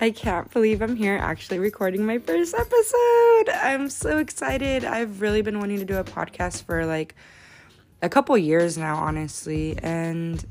I can't believe I'm here actually recording my first episode. I'm so excited. I've really been wanting to do a podcast for like a couple years now, honestly, and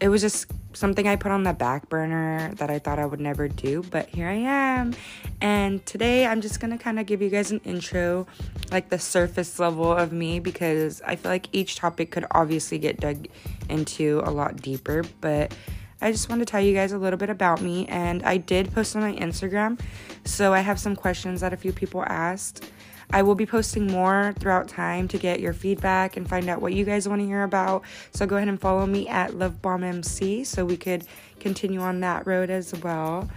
it was just something I put on the back burner that I thought I would never do, but here I am. And today I'm just gonna kind of give you guys an intro, like the surface level of me, because I feel like each topic could obviously get dug into a lot deeper, but I just want to tell you guys a little bit about me. And I did post on my Instagram, so I have some questions that a few people asked. I will be posting more throughout time to get your feedback and find out what you guys want to hear about. So go ahead and follow me at LoveBombMC so we could continue on that road as well.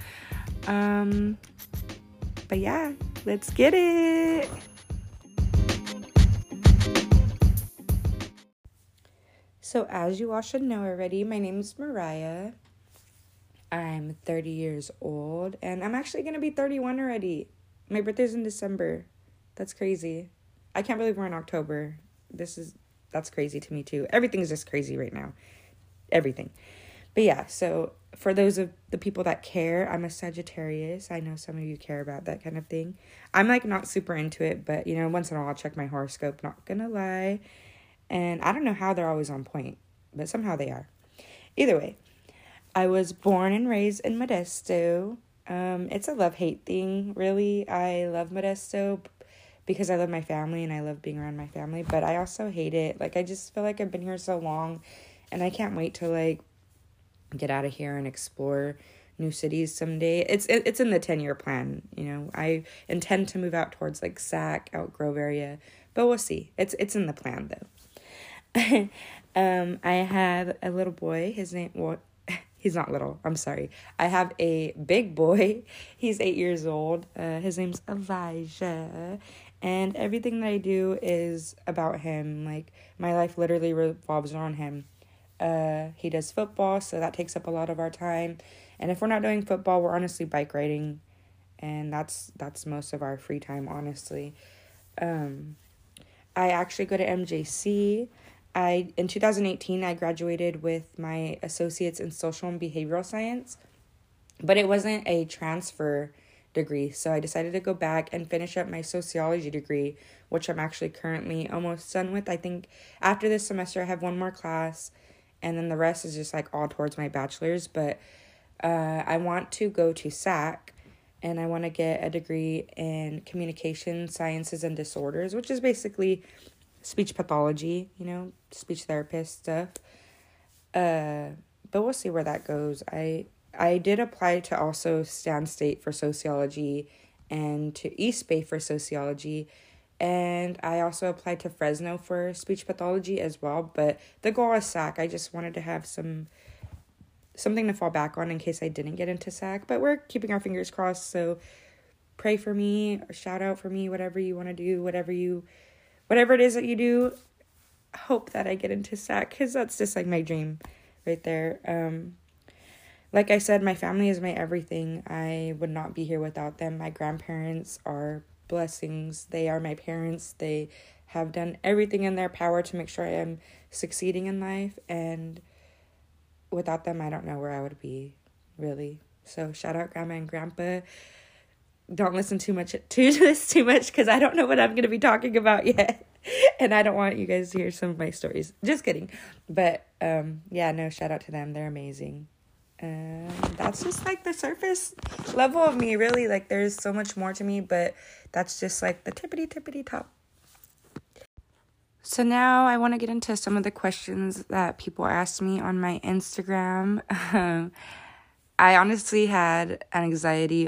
Um, but yeah, let's get it. So, as you all should know already, my name is Mariah. I'm 30 years old, and I'm actually gonna be 31 already. My birthday's in December. That's crazy. I can't believe we're in October. This is that's crazy to me too. Everything's just crazy right now. Everything. But yeah, so for those of the people that care, I'm a Sagittarius. I know some of you care about that kind of thing. I'm like not super into it, but you know, once in a while I'll check my horoscope, not gonna lie. And I don't know how they're always on point, but somehow they are. Either way, I was born and raised in Modesto. Um, it's a love hate thing, really. I love Modesto, because I love my family and I love being around my family, but I also hate it. Like I just feel like I've been here so long and I can't wait to like get out of here and explore new cities someday. It's it, it's in the 10-year plan, you know. I intend to move out towards like Sac, Elk Grove area, but we'll see. It's it's in the plan though. um I have a little boy. His name well he's not little. I'm sorry. I have a big boy. He's eight years old. Uh, his name's Elijah, and everything that I do is about him. Like my life literally revolves around him. Uh, he does football, so that takes up a lot of our time. And if we're not doing football, we're honestly bike riding, and that's that's most of our free time, honestly. Um, I actually go to MJC. I in 2018 I graduated with my associates in social and behavioral science, but it wasn't a transfer degree. So I decided to go back and finish up my sociology degree, which I'm actually currently almost done with. I think after this semester, I have one more class, and then the rest is just like all towards my bachelor's. But uh, I want to go to SAC and I want to get a degree in communication sciences and disorders, which is basically speech pathology, you know, speech therapist stuff. Uh, but we'll see where that goes. I I did apply to also Stan State for sociology and to East Bay for sociology. And I also applied to Fresno for speech pathology as well. But the goal is SAC. I just wanted to have some something to fall back on in case I didn't get into SAC. But we're keeping our fingers crossed. So pray for me or shout out for me, whatever you want to do, whatever you whatever it is that you do. Hope that I get into SAC because that's just like my dream right there. Um like I said, my family is my everything. I would not be here without them. My grandparents are blessings. They are my parents. They have done everything in their power to make sure I am succeeding in life. And without them, I don't know where I would be, really. So shout out grandma and grandpa. Don't listen too much to this too much because I don't know what I'm gonna be talking about yet. and I don't want you guys to hear some of my stories. Just kidding. But um yeah, no, shout out to them. They're amazing that's just like the surface level of me really like there's so much more to me but that's just like the tippity tippity top so now i want to get into some of the questions that people asked me on my instagram um, i honestly had an anxiety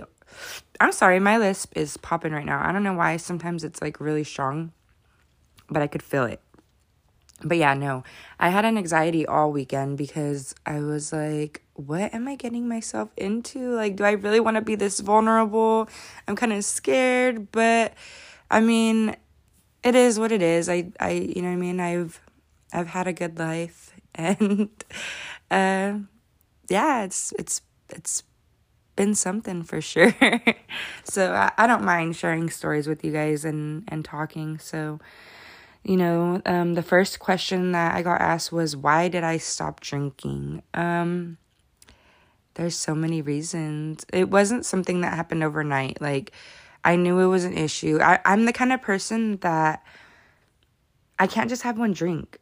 i'm sorry my lisp is popping right now i don't know why sometimes it's like really strong but i could feel it but yeah, no, I had an anxiety all weekend because I was like, what am I getting myself into? Like, do I really want to be this vulnerable? I'm kind of scared, but I mean, it is what it is. I, I, you know what I mean? I've, I've had a good life and, uh, yeah, it's, it's, it's been something for sure. so I, I don't mind sharing stories with you guys and, and talking. So, you know, um, the first question that I got asked was, why did I stop drinking? Um, there's so many reasons. It wasn't something that happened overnight. Like, I knew it was an issue. I, I'm the kind of person that I can't just have one drink.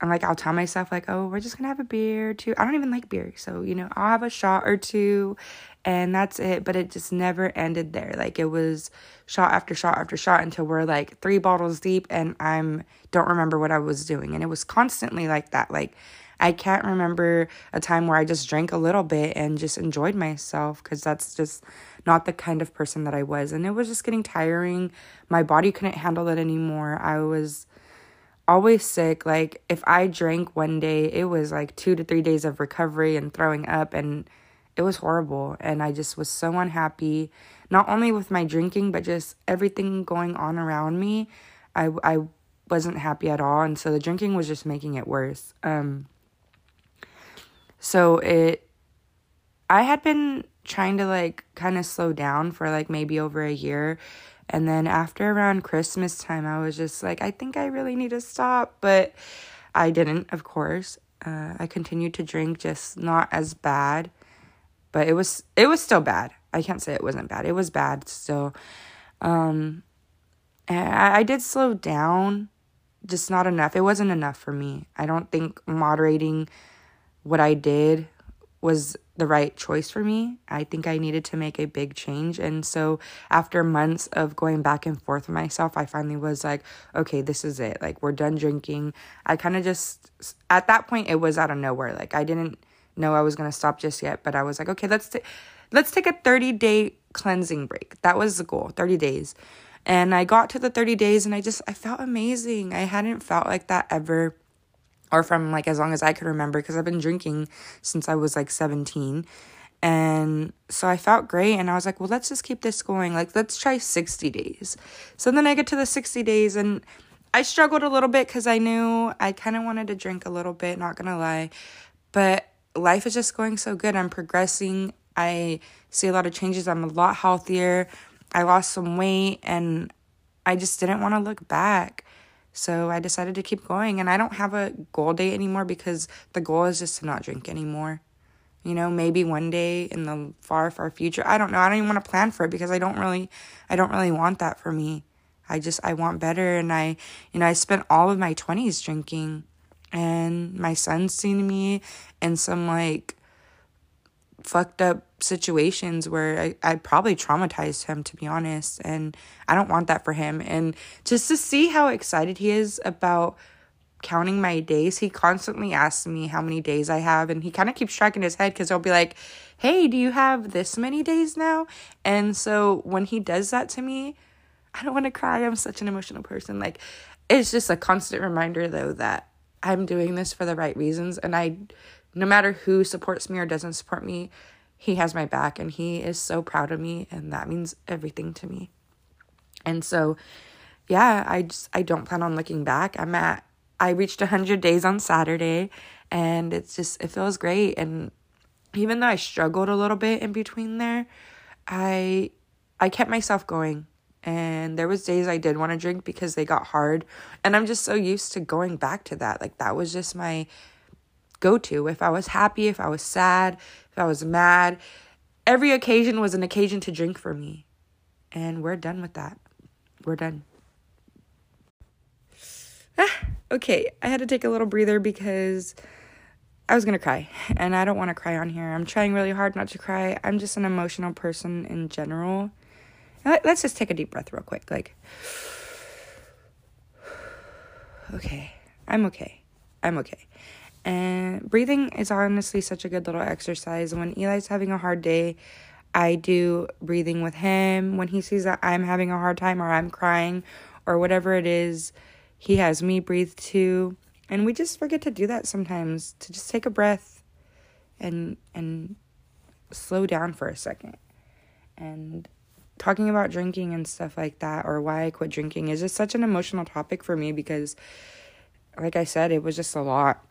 I'm like, I'll tell myself, like, oh, we're just gonna have a beer or two. I don't even like beer. So, you know, I'll have a shot or two and that's it. But it just never ended there. Like, it was shot after shot after shot until we're like three bottles deep and I'm don't remember what I was doing. And it was constantly like that. Like, I can't remember a time where I just drank a little bit and just enjoyed myself because that's just not the kind of person that I was. And it was just getting tiring. My body couldn't handle it anymore. I was always sick. Like if I drank one day, it was like 2 to 3 days of recovery and throwing up and it was horrible and I just was so unhappy not only with my drinking but just everything going on around me. I I wasn't happy at all and so the drinking was just making it worse. Um so it I had been trying to like kind of slow down for like maybe over a year and then after around Christmas time, I was just like, I think I really need to stop. But I didn't, of course. Uh, I continued to drink, just not as bad. But it was it was still bad. I can't say it wasn't bad. It was bad still. Um, I, I did slow down, just not enough. It wasn't enough for me. I don't think moderating what I did was the right choice for me. I think I needed to make a big change. And so after months of going back and forth with myself, I finally was like, okay, this is it. Like, we're done drinking. I kind of just, at that point, it was out of nowhere. Like, I didn't know I was going to stop just yet, but I was like, okay, let's, t- let's take a 30 day cleansing break. That was the goal, 30 days. And I got to the 30 days and I just, I felt amazing. I hadn't felt like that ever or from like as long as I could remember because I've been drinking since I was like 17. And so I felt great and I was like, well, let's just keep this going. Like, let's try 60 days. So then I get to the 60 days and I struggled a little bit because I knew I kind of wanted to drink a little bit, not gonna lie. But life is just going so good. I'm progressing. I see a lot of changes. I'm a lot healthier. I lost some weight and I just didn't want to look back. So I decided to keep going. And I don't have a goal date anymore because the goal is just to not drink anymore. You know, maybe one day in the far, far future. I don't know. I don't even want to plan for it because I don't really I don't really want that for me. I just I want better and I you know, I spent all of my 20s drinking and my son's seen me in some like fucked up situations where I, I probably traumatized him to be honest and I don't want that for him. And just to see how excited he is about counting my days he constantly asks me how many days I have and he kind of keeps tracking his head cuz he'll be like hey do you have this many days now? And so when he does that to me I don't want to cry. I'm such an emotional person. Like it's just a constant reminder though that I'm doing this for the right reasons and I no matter who supports me or doesn't support me, he has my back and he is so proud of me and that means everything to me. And so yeah, I just I don't plan on looking back. I'm at I reached 100 days on Saturday and it's just it feels great and even though I struggled a little bit in between there, I I kept myself going and there was days I did want to drink because they got hard and I'm just so used to going back to that. Like that was just my go to. If I was happy, if I was sad, if I was mad, every occasion was an occasion to drink for me. And we're done with that. We're done. Ah, okay, I had to take a little breather because I was gonna cry, and I don't want to cry on here. I'm trying really hard not to cry. I'm just an emotional person in general. Let's just take a deep breath real quick. Like, okay, I'm okay. I'm okay. And breathing is honestly such a good little exercise. When Eli's having a hard day, I do breathing with him. When he sees that I'm having a hard time or I'm crying or whatever it is, he has me breathe too. And we just forget to do that sometimes to just take a breath and and slow down for a second. And talking about drinking and stuff like that or why I quit drinking is just such an emotional topic for me because like I said, it was just a lot.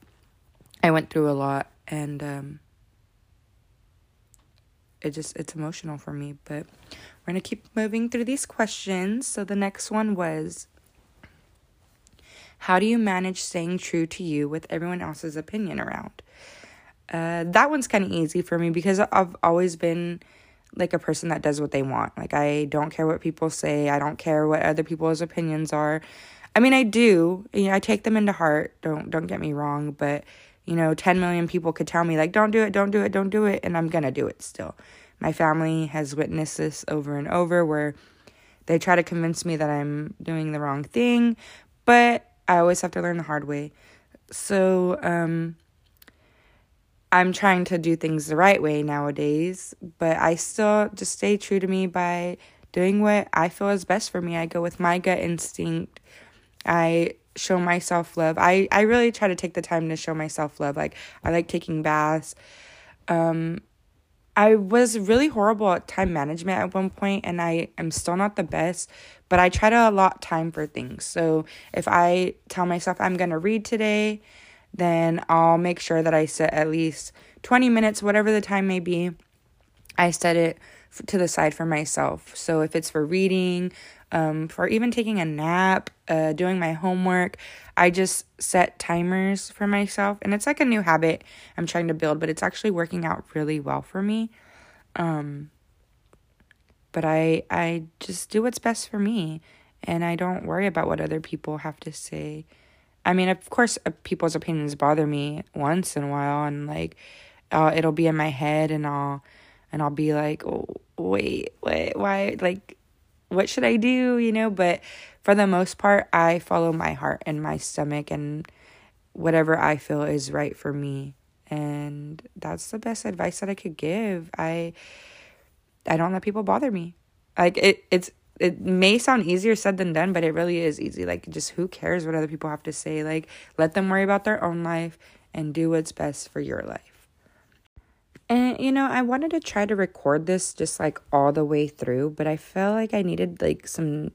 I went through a lot and um, it just it's emotional for me, but we're going to keep moving through these questions. So the next one was how do you manage staying true to you with everyone else's opinion around? Uh, that one's kind of easy for me because I've always been like a person that does what they want. Like I don't care what people say. I don't care what other people's opinions are. I mean, I do. You know, I take them into heart. Don't don't get me wrong, but you know, 10 million people could tell me like don't do it, don't do it, don't do it, and I'm to do it still. My family has witnessed this over and over where they try to convince me that I'm doing the wrong thing, but I always have to learn the hard way. So, um I'm trying to do things the right way nowadays, but I still just stay true to me by doing what I feel is best for me. I go with my gut instinct. I show myself love. I, I really try to take the time to show myself love. Like I like taking baths. Um I was really horrible at time management at one point and I am still not the best, but I try to allot time for things. So if I tell myself I'm going to read today, then I'll make sure that I set at least 20 minutes, whatever the time may be. I set it to the side for myself. So if it's for reading, um, for even taking a nap, uh, doing my homework, I just set timers for myself. And it's like a new habit I'm trying to build, but it's actually working out really well for me. Um, but I I just do what's best for me, and I don't worry about what other people have to say. I mean, of course, uh, people's opinions bother me once in a while, and like, uh, it'll be in my head, and I'll, and I'll be like, oh, wait, wait, why, like, what should I do, you know? But for the most part, I follow my heart and my stomach, and whatever I feel is right for me, and that's the best advice that I could give. I, I don't let people bother me. Like it, it's it may sound easier said than done, but it really is easy. Like, just who cares what other people have to say? Like, let them worry about their own life and do what's best for your life. And, you know, I wanted to try to record this just like all the way through, but I felt like I needed like some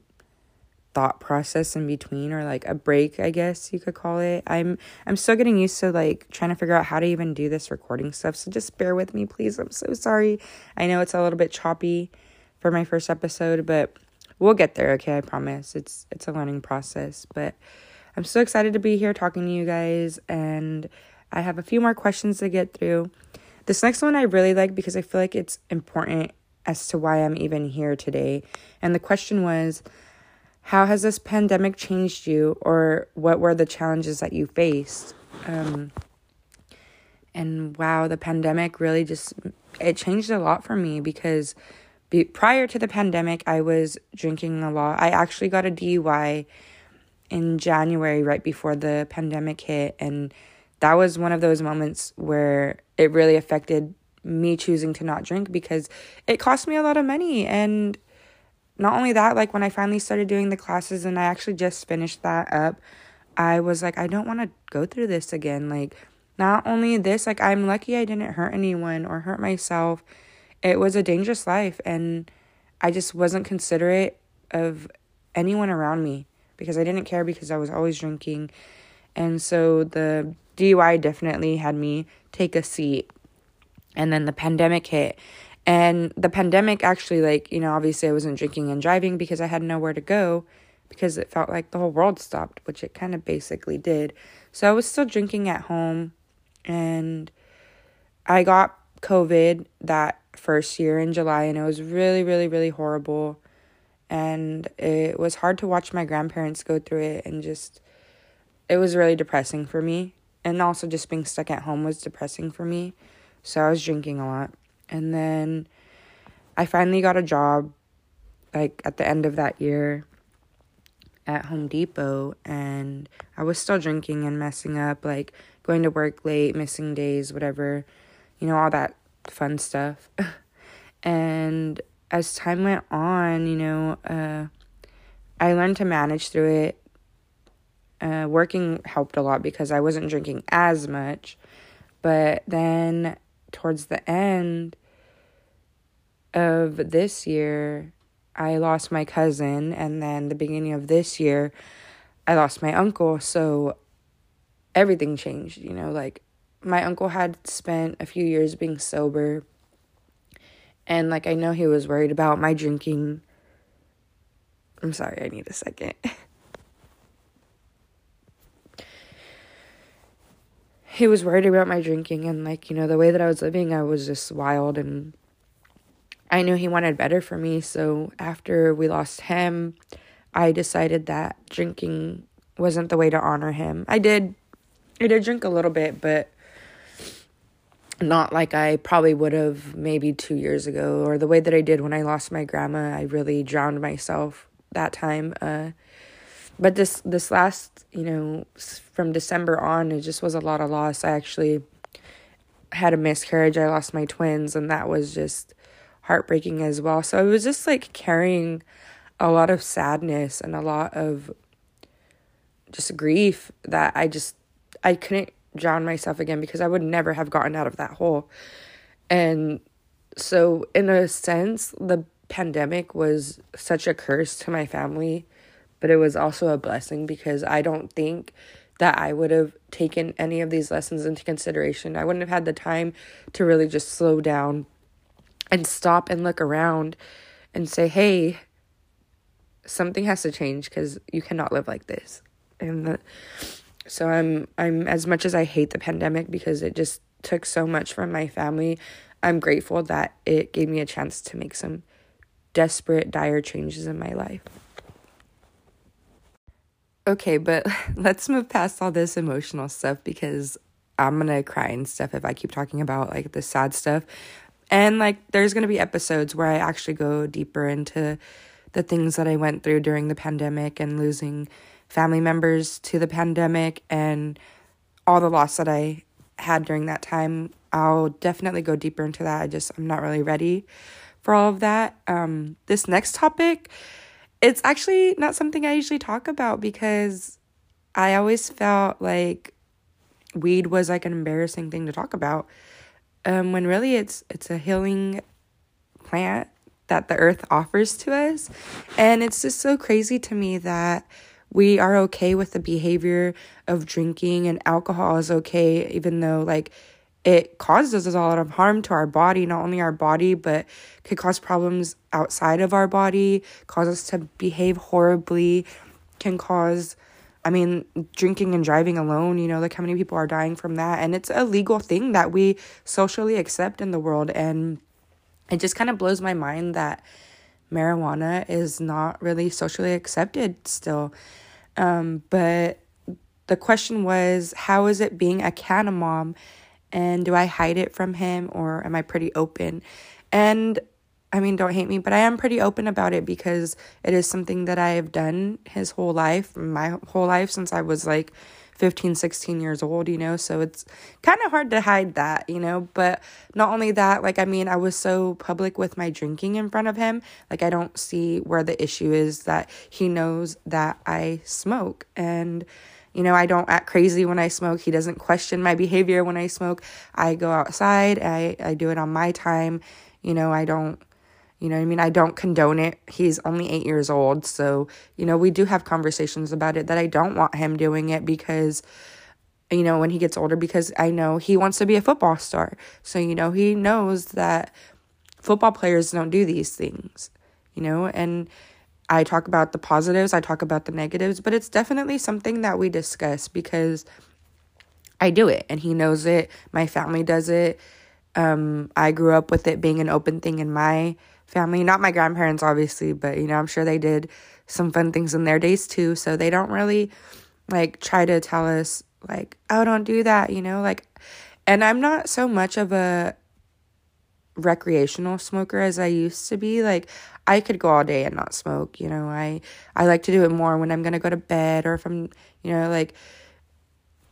thought process in between or like a break i guess you could call it i'm i'm still getting used to like trying to figure out how to even do this recording stuff so just bear with me please i'm so sorry i know it's a little bit choppy for my first episode but we'll get there, okay? I promise. It's it's a learning process, but I'm so excited to be here talking to you guys and I have a few more questions to get through. This next one I really like because I feel like it's important as to why I'm even here today. And the question was how has this pandemic changed you or what were the challenges that you faced? Um, and wow, the pandemic really just it changed a lot for me because be, prior to the pandemic, I was drinking a lot. I actually got a DUI in January, right before the pandemic hit. And that was one of those moments where it really affected me choosing to not drink because it cost me a lot of money. And not only that, like when I finally started doing the classes and I actually just finished that up, I was like, I don't want to go through this again. Like, not only this, like, I'm lucky I didn't hurt anyone or hurt myself it was a dangerous life and I just wasn't considerate of anyone around me because I didn't care because I was always drinking. And so the DUI definitely had me take a seat. And then the pandemic hit. And the pandemic actually, like, you know, obviously I wasn't drinking and driving because I had nowhere to go because it felt like the whole world stopped, which it kind of basically did. So I was still drinking at home and I got COVID that first year in July, and it was really, really, really horrible. And it was hard to watch my grandparents go through it, and just, it was really depressing for me. And also, just being stuck at home was depressing for me. So I was drinking a lot. And then I finally got a job, like at the end of that year at Home Depot, and I was still drinking and messing up, like going to work late, missing days, whatever, you know, all that fun stuff. and as time went on, you know, uh, I learned to manage through it. Uh, working helped a lot because I wasn't drinking as much. But then towards the end of this year, I lost my cousin. And then the beginning of this year, I lost my uncle. So everything changed, you know, like my uncle had spent a few years being sober. And like I know he was worried about my drinking. I'm sorry, I need a second. he was worried about my drinking and like, you know, the way that I was living, I was just wild and I knew he wanted better for me. So after we lost him, I decided that drinking wasn't the way to honor him. I did I did drink a little bit, but not like I probably would have maybe 2 years ago or the way that I did when I lost my grandma. I really drowned myself that time. Uh but this this last you know from december on it just was a lot of loss. I actually had a miscarriage. I lost my twins and that was just heartbreaking as well. So i was just like carrying a lot of sadness and a lot of just grief that i just i couldn't drown myself again because i would never have gotten out of that hole. And so in a sense the pandemic was such a curse to my family but it was also a blessing because I don't think that I would have taken any of these lessons into consideration. I wouldn't have had the time to really just slow down and stop and look around and say, hey, something has to change because you cannot live like this. And the, so I'm I'm as much as I hate the pandemic because it just took so much from my family, I'm grateful that it gave me a chance to make some desperate dire changes in my life. Okay, but let's move past all this emotional stuff because I'm gonna cry and stuff if I keep talking about like the sad stuff. And like, there's gonna be episodes where I actually go deeper into the things that I went through during the pandemic and losing family members to the pandemic and all the loss that I had during that time. I'll definitely go deeper into that. I just, I'm not really ready for all of that. Um, this next topic it's actually not something I usually talk about because I always felt like weed was like an embarrassing thing to talk about. Um, when really it's it's a healing plant that the earth offers to us. And it's just so crazy to me that we are okay with the behavior of drinking and alcohol is okay, even though like it causes us a lot of harm to our body, not only our body, but could cause problems outside of our body, cause us to behave horribly, can cause, I mean, drinking and driving alone, you know, like how many people are dying from that. And it's a legal thing that we socially accept in the world. And it just kind of blows my mind that marijuana is not really socially accepted still. Um, but the question was, how is it being a canna mom? And do I hide it from him or am I pretty open? And I mean, don't hate me, but I am pretty open about it because it is something that I have done his whole life, my whole life since I was like 15, 16 years old, you know? So it's kind of hard to hide that, you know? But not only that, like, I mean, I was so public with my drinking in front of him. Like, I don't see where the issue is that he knows that I smoke. And, you know, I don't act crazy when I smoke. He doesn't question my behavior when I smoke. I go outside. I, I do it on my time. You know, I don't, you know I mean? I don't condone it. He's only eight years old. So, you know, we do have conversations about it that I don't want him doing it because, you know, when he gets older, because I know he wants to be a football star. So, you know, he knows that football players don't do these things, you know, and, I talk about the positives, I talk about the negatives, but it's definitely something that we discuss because I do it and he knows it. My family does it. Um, I grew up with it being an open thing in my family, not my grandparents, obviously, but you know, I'm sure they did some fun things in their days too. So they don't really like try to tell us, like, oh, don't do that, you know, like, and I'm not so much of a recreational smoker as I used to be. Like I could go all day and not smoke, you know. I I like to do it more when I'm going to go to bed or if I'm, you know, like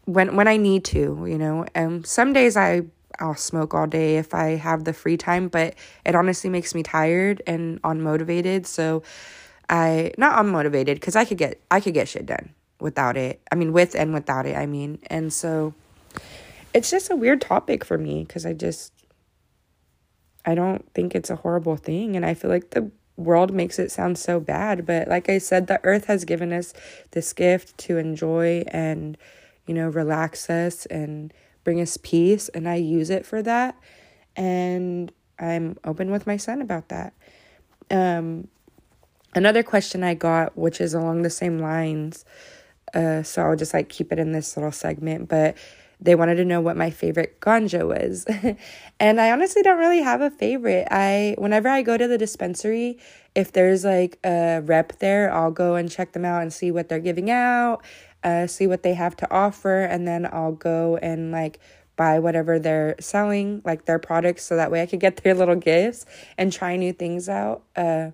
when when I need to, you know. And some days I I'll smoke all day if I have the free time, but it honestly makes me tired and unmotivated. So I not unmotivated cuz I could get I could get shit done without it. I mean with and without it, I mean. And so it's just a weird topic for me cuz I just I don't think it's a horrible thing. And I feel like the world makes it sound so bad. But like I said, the earth has given us this gift to enjoy and, you know, relax us and bring us peace. And I use it for that. And I'm open with my son about that. Um, another question I got, which is along the same lines, uh, so I'll just like keep it in this little segment, but they wanted to know what my favorite ganja was. and I honestly don't really have a favorite. I whenever I go to the dispensary, if there's like a rep there, I'll go and check them out and see what they're giving out, uh, see what they have to offer, and then I'll go and like buy whatever they're selling, like their products, so that way I could get their little gifts and try new things out. Uh,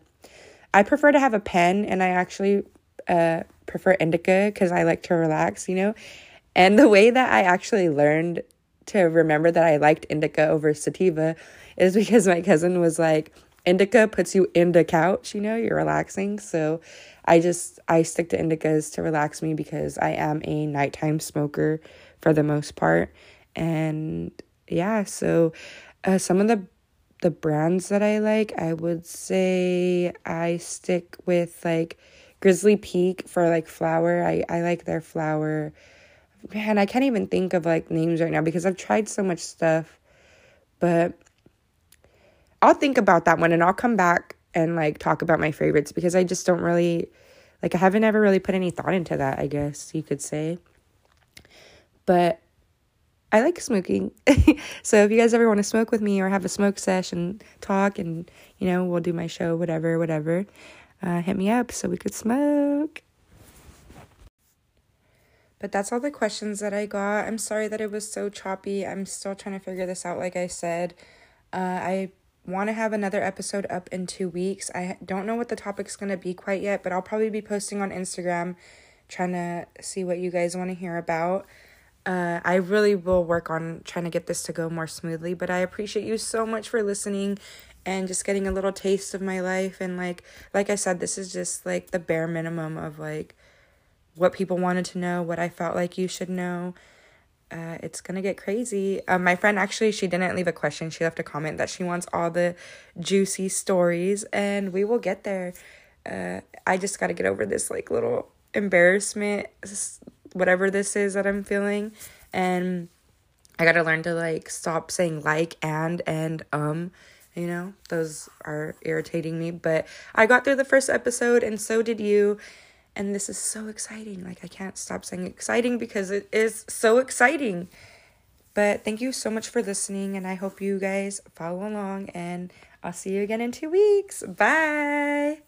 I prefer to have a pen, and I actually uh, prefer indica because I like to relax, you know. And the way that I actually learned to remember that I liked indica over sativa is because my cousin was like, indica puts you in the couch, you know, you're relaxing. So I just I stick to indicas to relax me because I am a nighttime smoker for the most part. And yeah, so uh, some of the the brands that I like, I would say I stick with like Grizzly Peak for like flower. I I like their flower man, I can't even think of like names right now because I've tried so much stuff. But I'll think about that one and I'll come back and like talk about my favorites because I just don't really like I haven't ever really put any thought into that, I guess you could say. But I like smoking. so if you guys ever want to smoke with me or have a smoke session, talk and you know, we'll do my show, whatever, whatever. Uh, hit me up so we could smoke. But that's all the questions that I got. I'm sorry that it was so choppy. I'm still trying to figure this out, like I said. Uh, I want to have another episode up in two weeks. I don't know what the topic's going to be quite yet, but I'll probably be posting on Instagram, trying to see what you guys want to hear about. Uh, I really will work on trying to get this to go more smoothly, but I appreciate you so much for listening and just getting a little taste of my life and like like I said this is just like the bare minimum of like what people wanted to know, what I felt like you should know. Uh, it's gonna get crazy. Um, my friend actually, she didn't leave a question. She left a comment that she wants all the juicy stories, and we will get there. Uh, I just gotta get over this like little embarrassment, whatever this is that I'm feeling, and I gotta learn to like stop saying like and and um. You know, those are irritating me, but I got through the first episode, and so did you and this is so exciting. Like, I can't stop saying exciting because it is so exciting. But thank you so much for listening, and I hope you guys follow along. And I'll see you again in two weeks. Bye.